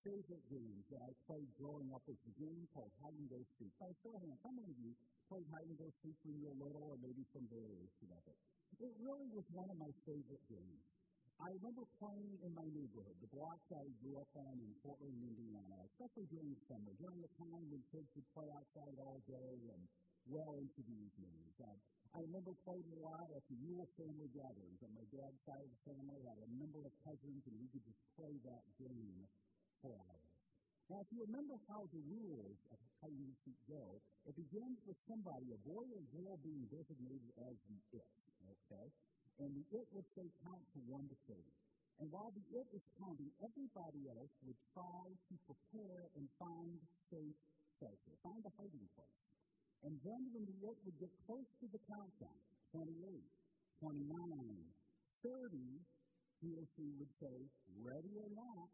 favorite games that I played growing up was a game called hide and go seek. By show of how many of you played hide and go seek when you were little, or maybe some variation of it? It really was one of my favorite games. I remember playing in my neighborhood, the blocks I grew up on in Portland, Indiana, especially during the summer, during the time when kids would play outside all day and well into the evenings. Uh, I remember playing a lot at the Yule family gatherings. On my dad's side of the family, I had a number of cousins, and we could just play that game for. Now, if you remember how the rules of how you seek go, it begins with somebody, a boy or girl, being designated as the it, okay? And the it would say count to one to thirty. And while the it is counting, everybody else would try to prepare and find safe shelter, find a hiding place. And then when the it would get close to the countdown, 28, 29, 30, he or she would say, ready or not,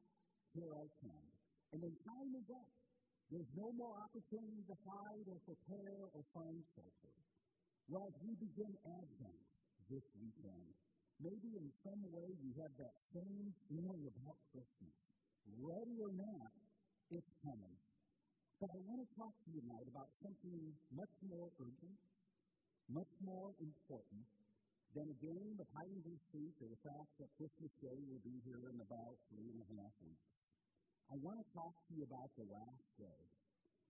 here I come. And then time is up. There's no more opportunity to hide or prepare or find shelter. Well, as we begin Advent this weekend, maybe in some way you have that same feeling about Christmas. Ready or not, it's coming. But I want to talk to you tonight about something much more urgent, much more important than a game of hide and seek or the fact that Christmas Day will be here in about three and a half weeks. I want to talk to you about the last day,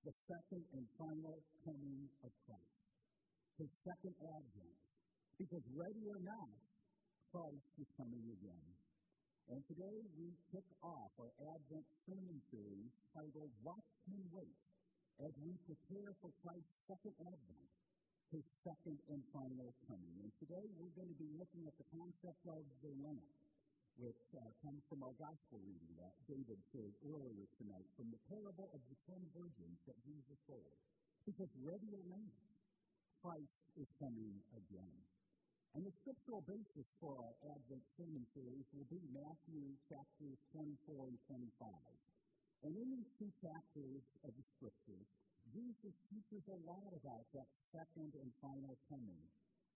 the second and final coming of Christ, his second advent. Because ready or not, Christ is coming again. And today we kick off our Advent sermon series titled Watchmen Wait as we prepare for Christ's second Advent, his second and final coming. And today we're going to be looking at the concept of the lamp, which uh, comes from our gospel reading that David shared earlier tonight from the parable of the ten virgins that Jesus told. Because ready or not, Christ is coming again. And the scriptural basis for our Advent sermon series will be Matthew chapters 24 and 25. And in these two chapters of the scriptures, Jesus teaches a lot about that second and final coming,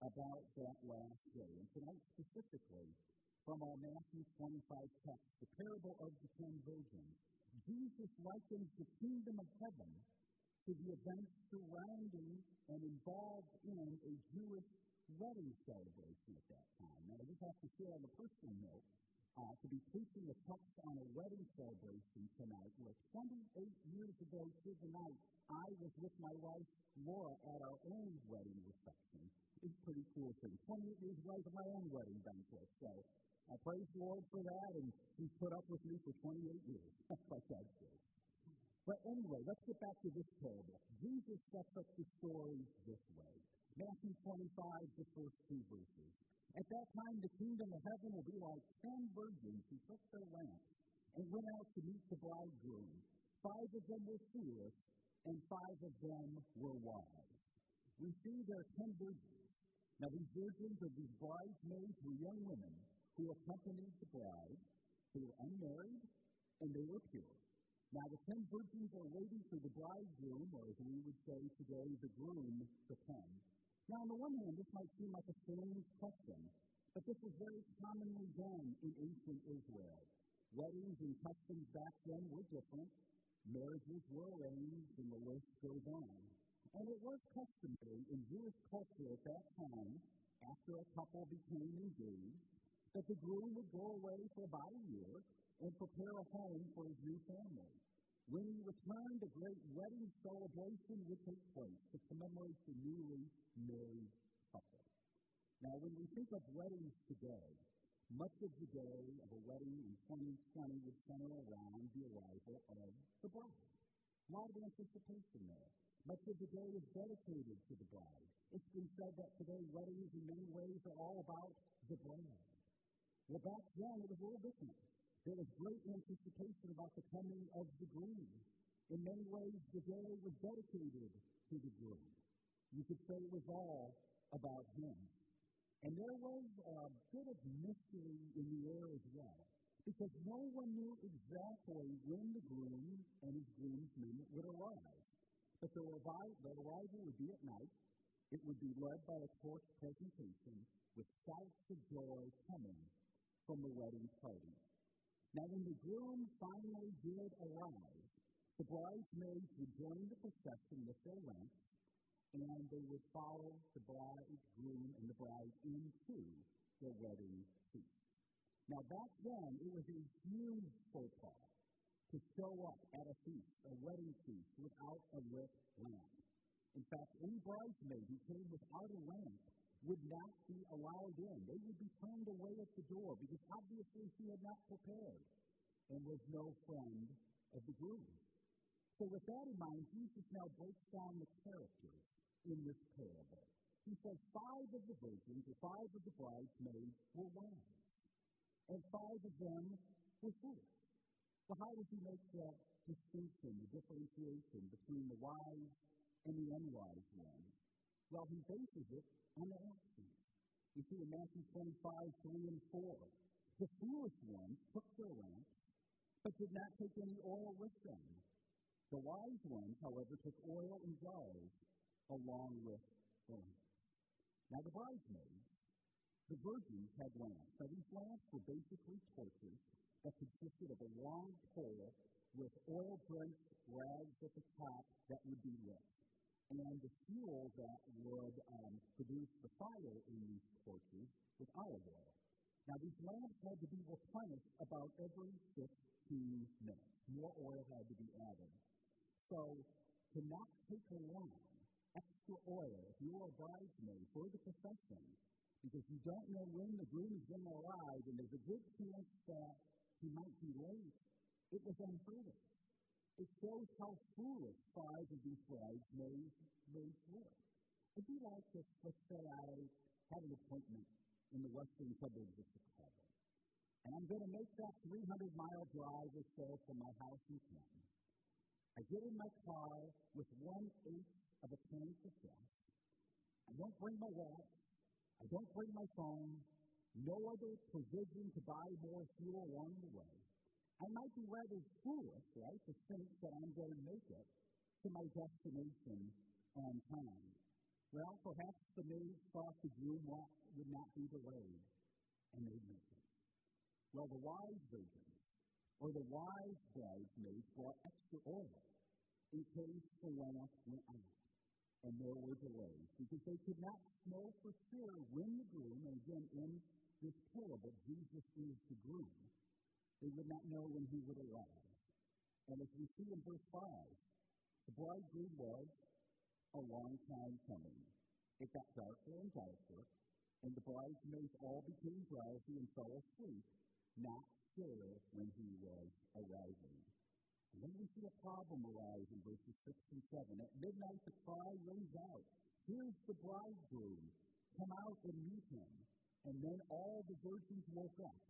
about that last day. And tonight specifically, from our Matthew 25 text, the parable of the ten virgins, Jesus likens the kingdom of heaven to the events surrounding and involved in a Jewish wedding celebration at that time. Now, I just have to share on a personal note uh, to be preaching a text on a wedding celebration tonight, where 28 years ago to the night, I was with my wife, Laura, at our own wedding reception. It's pretty cool thing. 28 years ago, at my own wedding banquet. So I praise the Lord for that, and He's put up with me for 28 years. That's like that says. But anyway, let's get back to this parable. Jesus sets up the story this way. Matthew 25, the first two verses. At that time, the kingdom of heaven will be like ten virgins who took their lamps and went out to meet the bridegroom. Five of them were foolish, and five of them were wise. We see there are ten virgins. Now, these virgins are these bridesmaids were young women who accompanied the bride. They were unmarried, and they were pure. Now, the ten virgins are waiting for the bridegroom, or as we would say today, the groom, to come. Now, on the one hand, this might seem like a strange question, but this was very commonly done in ancient Israel. Weddings and customs back then were different. Marriages were arranged, and the list goes on. And it was customary in Jewish culture at that time, after a couple became engaged, that the groom would go away for about a year and prepare a home for his new family. When he returned, a great wedding celebration would take place to commemorate the newly married couple. Now, when we think of weddings today, much of the day of a wedding in 2020 would center around the arrival of the bride. A lot of anticipation there. Much of the day is dedicated to the bride. It's been said that today weddings in many ways are all about the bride. Well, back then it was a little different. There was great anticipation about the coming of the groom. In many ways, the day was dedicated to the groom. You could say it was all about him. And there was a bit of mystery in the air as well, because no one knew exactly when the groom and his groomsmen would arrive. But the arrival, would be at night. It would be led by a torch presentation with shouts of joy coming from the wedding party. Now, when the groom finally did arrive, the bridesmaids would join the procession with their lamps, and they would follow the bridegroom and the bride into their wedding feast. Now, back then, it was a huge faux pas to show up at a feast, a wedding feast, without a lit lamp. In fact, any bridesmaid who came without a lamp would not be allowed in. They would be turned away at the door because obviously she had not prepared and was no friend of the groom. So, with that in mind, Jesus now breaks down the characters in this parable. He says five of the virgins, or five of the bridesmaids, were wise, and five of them were foolish. So, how does he make that distinction, the differentiation between the wise and the unwise ones? Well, he bases it on the actions. You see in Matthew 25, 3 and 4. The foolish ones took their lamps, but did not take any oil with them. The wise ones, however, took oil in jars along with the lamps. Now, the bridesmaids, the virgins had lamps. Now, these lamps were basically torches that consisted of a long pole with oil drenched rags at the top that would be lit. And the fuel that would um, produce the fire in these torches was olive oil. Now, these lamps had to be replenished about every 15 minutes. More oil had to be added. So, to not take along extra oil if you're a bridesmaid for the procession, because you don't know when the groom is going to arrive, and there's a good chance that he might be late, it was unheard of. It shows how foolish five of these bridesmaids were. It'd be like if, let's say, I had an appointment in the western suburbs of Chicago, and I'm going to make that 300 mile drive or so from my house in Canton. I get in my car with one eighth of a tank of gas. I don't bring my wallet. I don't bring my phone. No other provision to buy more fuel along the way. I might be rather foolish, right, to think that I'm going to make it to my destination on time. Well, perhaps the maid thought the groom would not be delayed, and made it. Well, the wise virgins, or the wise bridesmaids, brought extra oil in case the lamp went out and there were delays because they could not know for sure when the groom, and again in this parable, Jesus is the groom, they would not know when he would arrive. And as we see in verse 5, the bridegroom was a long time coming. It got darker and darker, and the bridesmaids all became drowsy and fell asleep, not sure when he was arriving. And then we see a problem arise in verses 6 and 7. At midnight, the cry rings out Here's the bridegroom. Come out and meet him. And then all the virgins woke up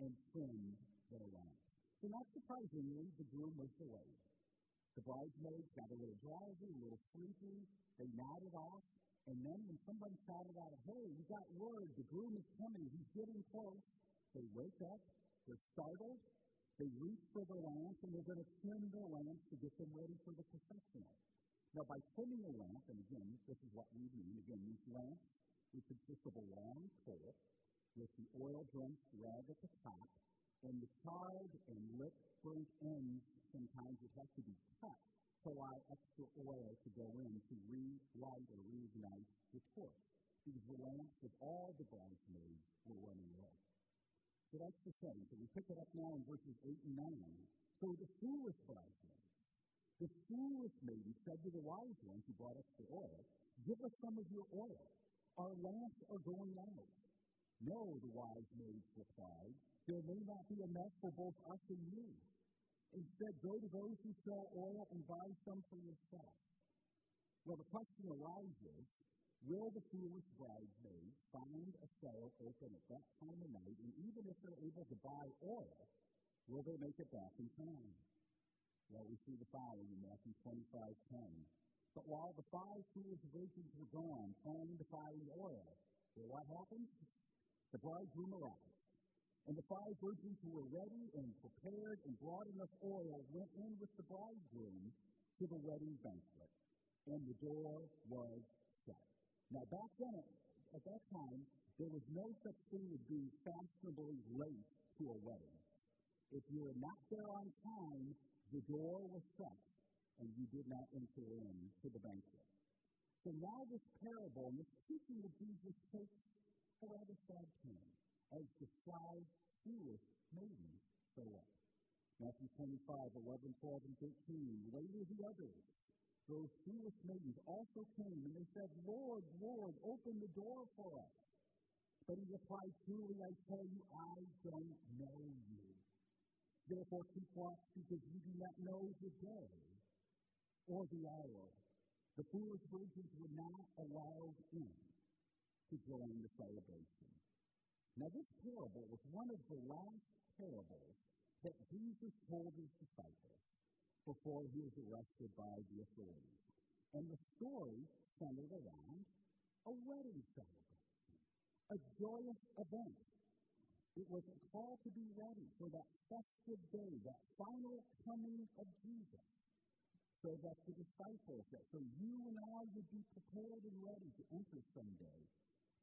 and trimmed their lamps. So, not surprisingly, the groom was delayed. The bridesmaids got a little drowsy, a little sleepy. They nodded off. And then when somebody shouted out, Hey, we got word, the groom is coming, he's getting close, they wake up, they're startled, they reach for the lamp and they're going to trim the lamp to get them ready for the processional. Now, by trimming a lamp, and again, this is what we mean, again, these lamps would consist of a long pole with the oil drenched rag at the top, and the charred and lit burnt ends sometimes would have to be cut to allow extra oil to go in to relight or reignite the torch. Because the lamps of all the bridesmaids were running low. So that's the same. So we pick it up now in verses 8 and 9. So the foolish bridesmaid, the foolish maiden said to the wise ones who brought the oil, Give us some of your oil. Our lamps are going out. No, the wise maids replied, There may not be enough for both us and you. Instead, go to those who sell oil and buy some for yourself. Well, the question arises Will the foolish bridesmaids find a seller open at that time of night, and even if they're able to buy oil, will they make it back in time? Well, we see the following in Matthew 25 10. But while the five foolish virgins were gone, trying to find oil, well, what happened? The bridegroom arrived. And the five virgins who were ready and prepared and brought enough oil went in with the bridegroom to the wedding banquet, and the door was shut. Now, back then, at that time, there was no such thing as being fashionably late to a wedding. If you were not there on time, the door was shut, and you did not enter in to the banquet. So now this parable and this teaching of Jesus takes a rather sad turn as the five foolish maidens show up. Matthew 25, 11, 12, and 13. Later the others, those foolish maidens, also came, and they said, Lord, Lord, open the door for us. But he replied, Truly I tell you, I don't know you. Therefore keep watch, because you do not know the day or the hour. The foolish virgins were not allowed in to join the celebration. Now, this parable was one of the last parables that Jesus told his disciples before he was arrested by the authorities. And the story centered around a wedding celebration, a joyous event. It was a call to be ready for that festive day, that final coming of Jesus so that the disciples, that so you and I would be prepared and ready to enter someday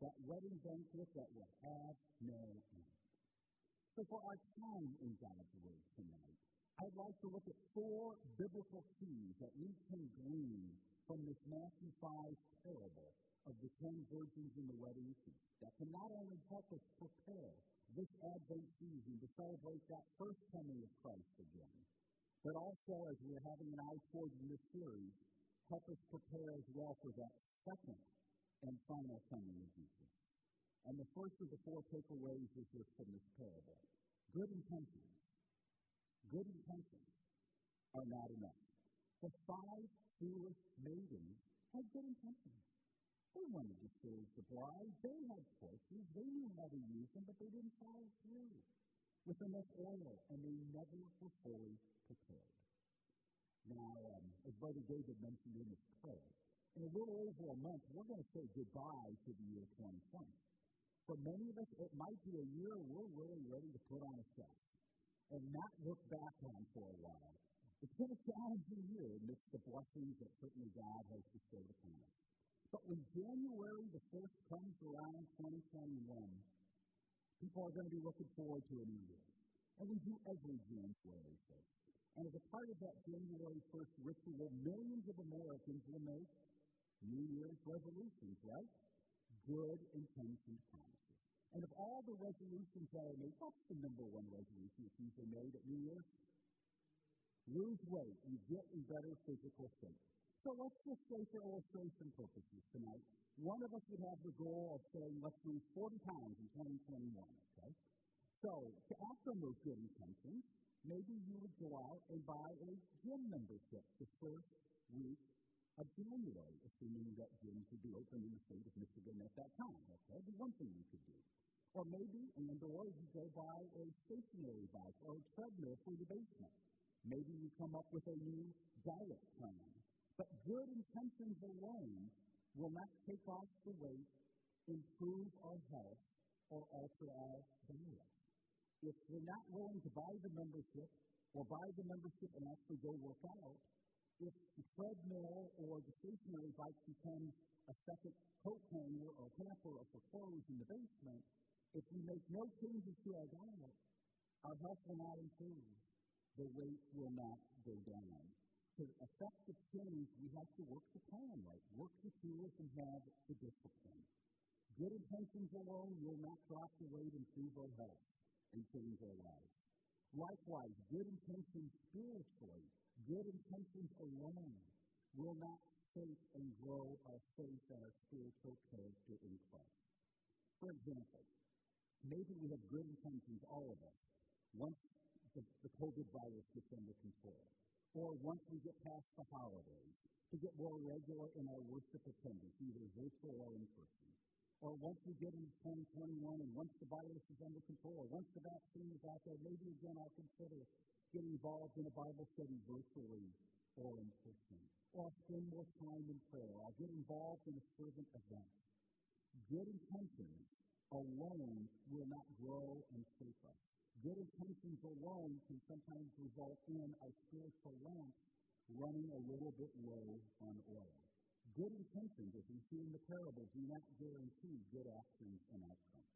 that wedding banquet that will have no end. So for our time in God's Word tonight, I'd like to look at four biblical keys that we can glean from this Matthew 5 parable of the ten virgins in the wedding feast that can not only help us prepare this Advent season to celebrate that first coming of Christ again, but also, as we're having an eye toward in this series, help us prepare as well for that second and final coming of Jesus. And the first of the four takeaways is this from this parable. Good intentions. Good intentions are not enough. The five foolish maidens had good intentions. They wanted to serve the bride. They had choices. They knew how to use them, but they didn't follow through with enough oil, and they never were fully prepared. Now, um, as Brother David mentioned in his prayer, in a little over a month, we're going to say goodbye to the year 2020. For many of us, it might be a year we're really ready to put on a shelf and not look back on for a while. It's been a challenging year amidst the blessings that certainly God has bestowed upon us. But when January the 1st comes around 2021, people are going to be looking forward to a new year. And we do every January 1st. And as a part of that January 1st ritual, millions of Americans will make New Year's resolutions, right? Good intentioned promises. And of all the resolutions that are made, what's the number one resolution that's usually made at New Year's? Lose weight and get in better physical shape. So let's just say for illustration purposes tonight, one of us would have the goal of saying, let's lose 40 pounds in 2021, okay? So to act on those good intentions, maybe you would go out and buy a gym membership the first week of January, assuming that gyms would be open in the state of Michigan at that time. Okay, be one thing you could do. Or maybe, and or you go buy a stationary bike or a treadmill for your basement. Maybe you come up with a new diet plan. But good intentions alone will not take off the weight, improve our health, or alter our diet if we're not willing to buy the membership or buy the membership and actually go work out, if the treadmill or the stationary bike becomes a second coat hanger or hamper for clothes in the basement, if we make no changes to our diet, our health will not improve. The weight will not go down. To effective change, we have to work the plan right, work the tools, and have the discipline. Good intentions alone will not drop the weight improve our health and change our lives. Likewise, good intentions spiritually, good intentions alone will not shape and grow our faith and our spiritual character in Christ. For example, maybe we have good intentions, all of us, once the, the COVID virus gets under control, or once we get past the holidays, to get more regular in our worship attendance, either virtual or in person or once we get into 2021 and once the virus is under control, or once the vaccine is out there, maybe again I'll consider getting involved in a Bible study virtually or in person. Or I'll spend more time in prayer. I'll get involved in a servant event. Good intentions alone will not grow and shape us. Good intentions alone can sometimes result in our spiritual lamp running a little bit low on oil. Good intentions, as we see in the parable, do not guarantee good actions and outcomes.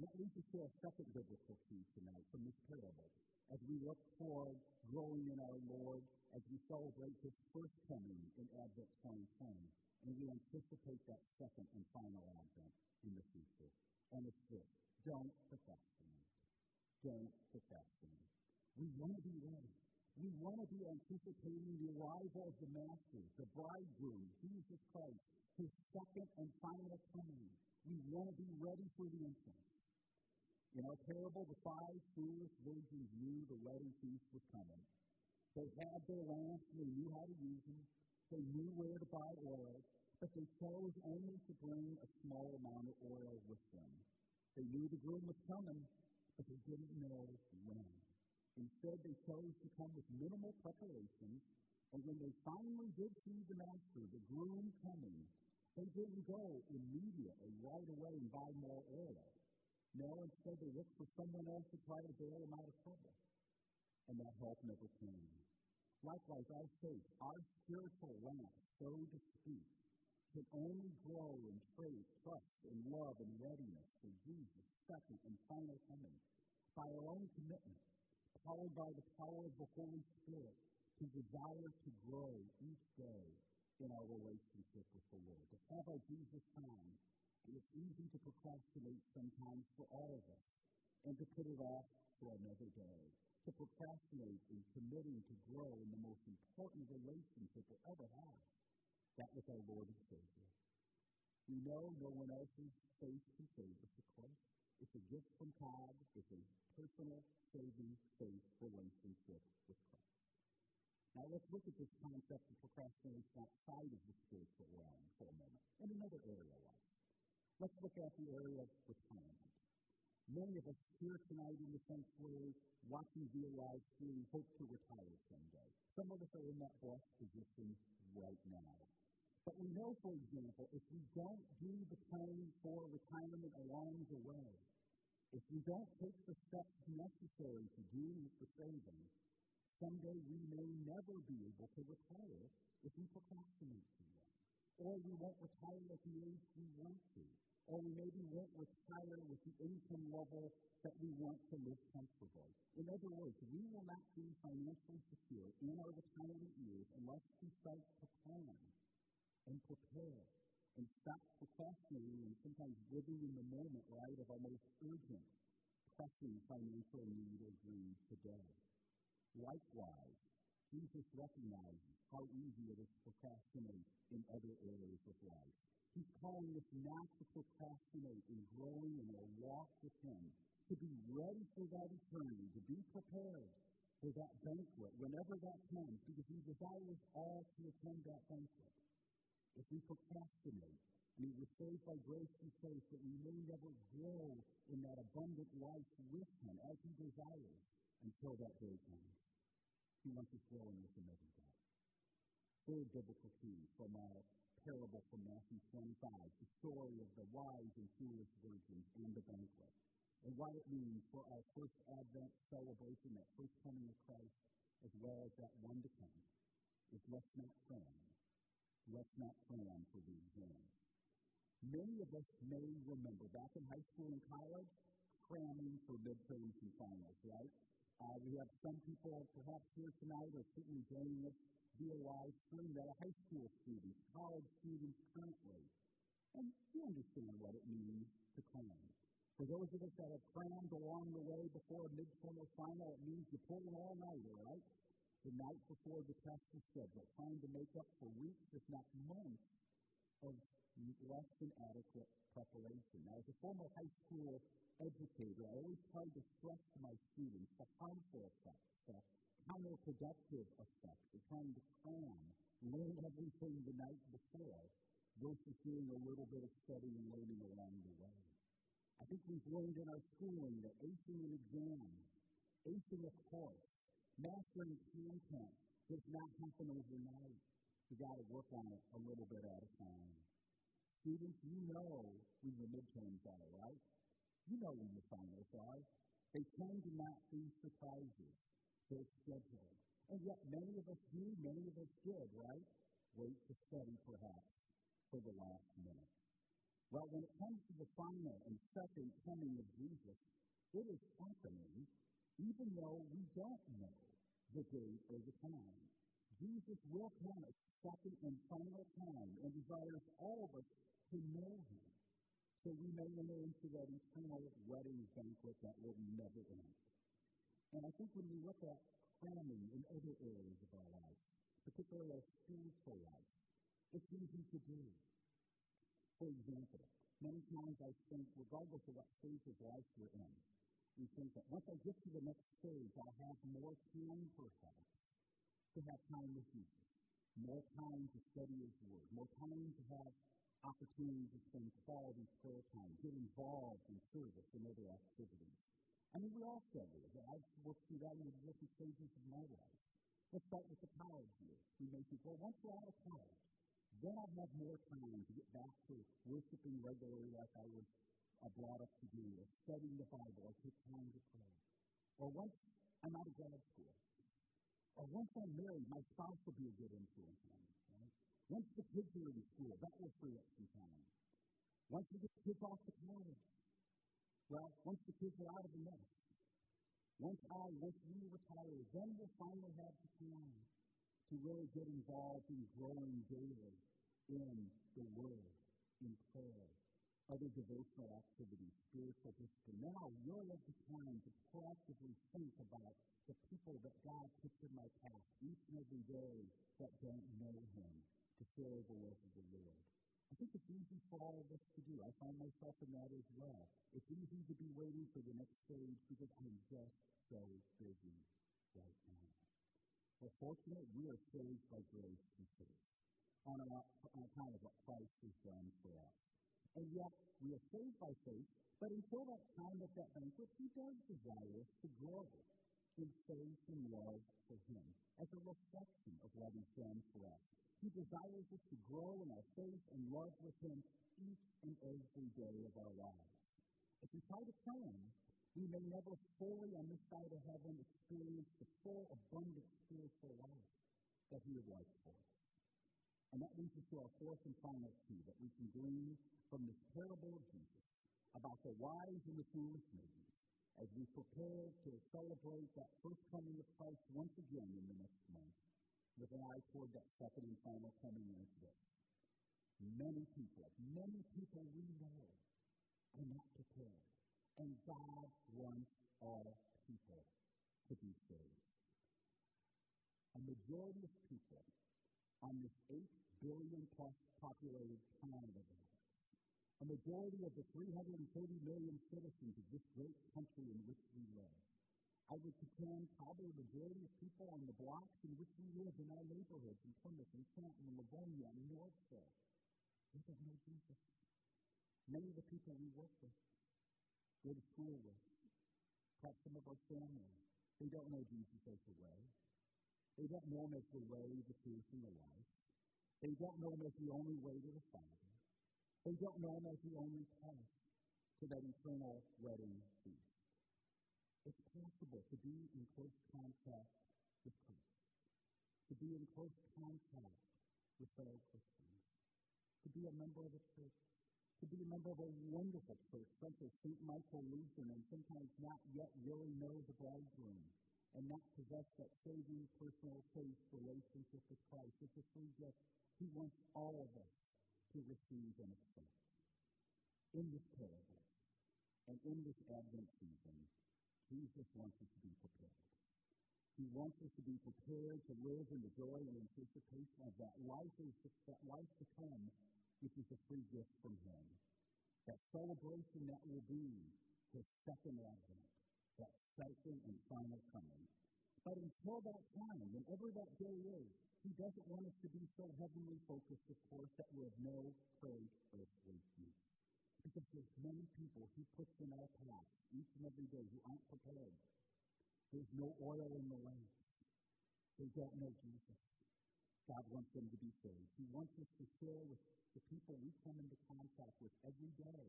And that leads us to our second biblical key tonight from this parable. As we look toward growing in our Lord, as we celebrate His first coming in Advent 2020, and we anticipate that second and final Advent in the future. And it's this don't procrastinate. Don't procrastinate. We want to be ready. We want to be anticipating the arrival of the Master, the bridegroom, Jesus Christ, his second and final coming. We want to be ready for the entrance. In our parable, the five foolish virgins knew the wedding feast was coming. They had their lamps and they knew how to use them. They knew where to buy oil, but they chose only to bring a small amount of oil with them. They knew the groom was coming, but they didn't know when. Instead, they chose to come with minimal preparations, and when they finally did see the master, the groom coming, they didn't go immediately, right away, and buy more oil. No, instead they looked for someone else to try to bail them out of trouble. And that help never came. Likewise, our faith, our spiritual lamp, so to speak, can only grow in faith, trust, and love and readiness for Jesus' second and final coming by our own commitment, powered by the power of the Holy Spirit, to desire to grow each day in our relationship with the Lord, to have our Jesus time it's easy to procrastinate sometimes for all of us and to put it off for another day. To procrastinate in committing to grow in the most important relationship we'll ever have, that with our Lord and Savior. We know no one else's faith can save us, of course. It's a gift from God. It's a personal, saving faith relationship with Christ. Now let's look at this concept of procrastination outside of the spiritual realm for a moment, in another area. Let's look at the area of retirement. Many of us here tonight in the sanctuary watching via live stream hope to retire someday. Some of us are in that blessed position right now. But we know, for example, if we don't do the planning for retirement along the way, if we don't take the steps necessary to do the saving, someday we may never be able to retire if we procrastinate too or we won't retire at the age we want to, or we maybe won't retire with the income level that we want to live comfortably. In other words, we will not be financially secure in our retirement years unless we start to plan and prepare and stop procrastinating and sometimes living in the moment, right, of our most urgent, pressing financial need or greed today. Likewise, Jesus recognizes how easy it is to procrastinate in other areas of life. He's calling us not to procrastinate in growing in our walk with Him, to be ready for that eternity, to be prepared for that banquet whenever that comes, because He desires all to attend that banquet. If we procrastinate, we were saved by grace and faith that we may never grow in that abundant life with Him as He desires until that day comes. He wants us growing with Him every day. Third biblical key from our parable from Matthew 25, the story of the wise and foolish virgins and the banquet, and what it means for our first Advent celebration, that first coming of Christ, as well as that one to come, is let's not cram. Let's not cram for the exam. Many of us may remember back in high school and college, cramming for midterms and finals, right? Uh, we have some people perhaps here tonight or certainly joining us live stream that are high school students, college students currently. And you understand what it means to cram. For those of us that have crammed along the way before a midterm or final, it means you're pulling all night, right? The night before the test is scheduled, trying to make up for weeks, if not months, of less than adequate preparation. Now, as a former high school educator, I always try to stress to my students the harmful effects, the counterproductive effects of trying to cram, learn everything the night before, versus doing a little bit of study and learning along the way. I think we've learned in our schooling that acing an exam, acing a course, mastering content does not happen overnight. We've got to work on it a little bit at a time. Students, you know when the midterms are, right? You know when the finals are. They tend to not be surprises. They're scheduled. And yet many of us do, many of us did, right? Wait to study perhaps for the last minute. Well, when it comes to the final and second coming of Jesus, it is happening even though we don't know the date or the time. Jesus will come at second and final time and desires all of us to know him so we may enter into that eternal wedding banquet that will never end. And I think when we look at cramming in other areas of our life, particularly our spiritual life, it's easy to do. For example, many times I think, regardless of what stage of life we're in, we think that once I get to the next stage, I'll have more time, for perhaps, to have time with Jesus, more time to study His Word, more time to have opportunity to spend quality prayer time, get involved in service and other activities. I mean, we all struggle with it. I've worked that in different stages of my life. Let's start with the college years. We may think, well, once we're out of college, then I'll have more time to get back to worshiping regularly like I was uh, brought up to do, or studying the Bible, or take time to pray. Or once I'm out of grad school, or once I'm married, my spouse will be a good influence on me. Right? Once the kids are in school, that will free up some time. Once we get the kids off to college, well, once the kids are out of the nest, once I, once we retire, then we'll finally have the time to really get involved in growing daily in the Word, in prayer, other devotional activities, spiritual discipline. Now really have the time to proactively think about the people that God puts in my path each and every day that don't know Him to share the love of the Lord. I think it's easy for all of us to do. I find myself in that as well. It's easy to be waiting for the next stage because I'm just so busy right now. Well, fortunately, we are saved by grace and faith on, account of what Christ has done for us. And yet, we are saved by faith, but until that time of that banquet, He does desire us to grow in faith and love for Him as a reflection of what He's done for us. He desires us to grow in our faith and love with Him each and every day of our lives. If we try to plan, we may never fully on this side of heaven experience the full, abundant spiritual life that He would like for us. And that leads us to our fourth and final key that we can glean from this parable of Jesus about the wise and the foolish maiden as we prepare to celebrate that first coming of Christ once again in the next month with an eye toward that second and final coming this. Many people, many people we know are not prepared. And God wants all people to be saved. A majority of people on this 8 billion plus populated planet of ours, a majority of the 330 million citizens of this great country in which we live, I would contend probably the majority of people on the blocks in which we live in our neighborhoods, in Plymouth, in Canton, in Livonia, in Northville, they don't know Jesus. Many of the people we work with, go to school with, perhaps some of our family, they don't know Jesus as the way. They don't know him as the way, the truth, and the life. They don't know him as the only way to the Father. They don't know him as the only path to that eternal wedding feast. It's possible to be in close contact with Christ, to be in close contact with fellow Christians, to be a member of a church, to be a member of a wonderful church, such as St. Michael Lutheran, and sometimes not yet really know the bridegroom, and not possess that saving personal faith relationship with Christ. It's a free gift. He wants all of us to receive and accept. In this parable, and in this Advent season, Jesus wants us to be prepared. He wants us to be prepared to live in the joy and anticipation of that life, is, that life to come, which is a free gift from Him. That celebration that will be His second advent, that second and final coming. But until that time, whenever that day is, He doesn't want us to be so heavenly focused, of course, that we have no courage earthly use. Because there's many people He puts in our path each and every day who aren't prepared. There's no oil in the lamp. They don't know Jesus. God wants them to be saved. He wants us to share with the people we come into contact with every day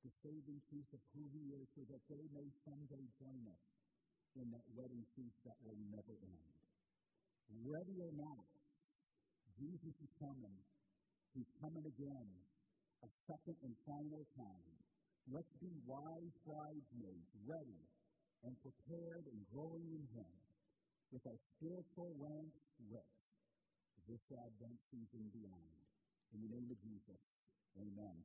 the saving truth of who He is so that they may someday join us in that wedding feast that will never end. Ready or not, Jesus is coming. He's coming again a second and final time. Let's be wise bridesmaids, ready and prepared and growing in Him with our spiritual lamps lit this Advent season beyond. In the name of Jesus, amen.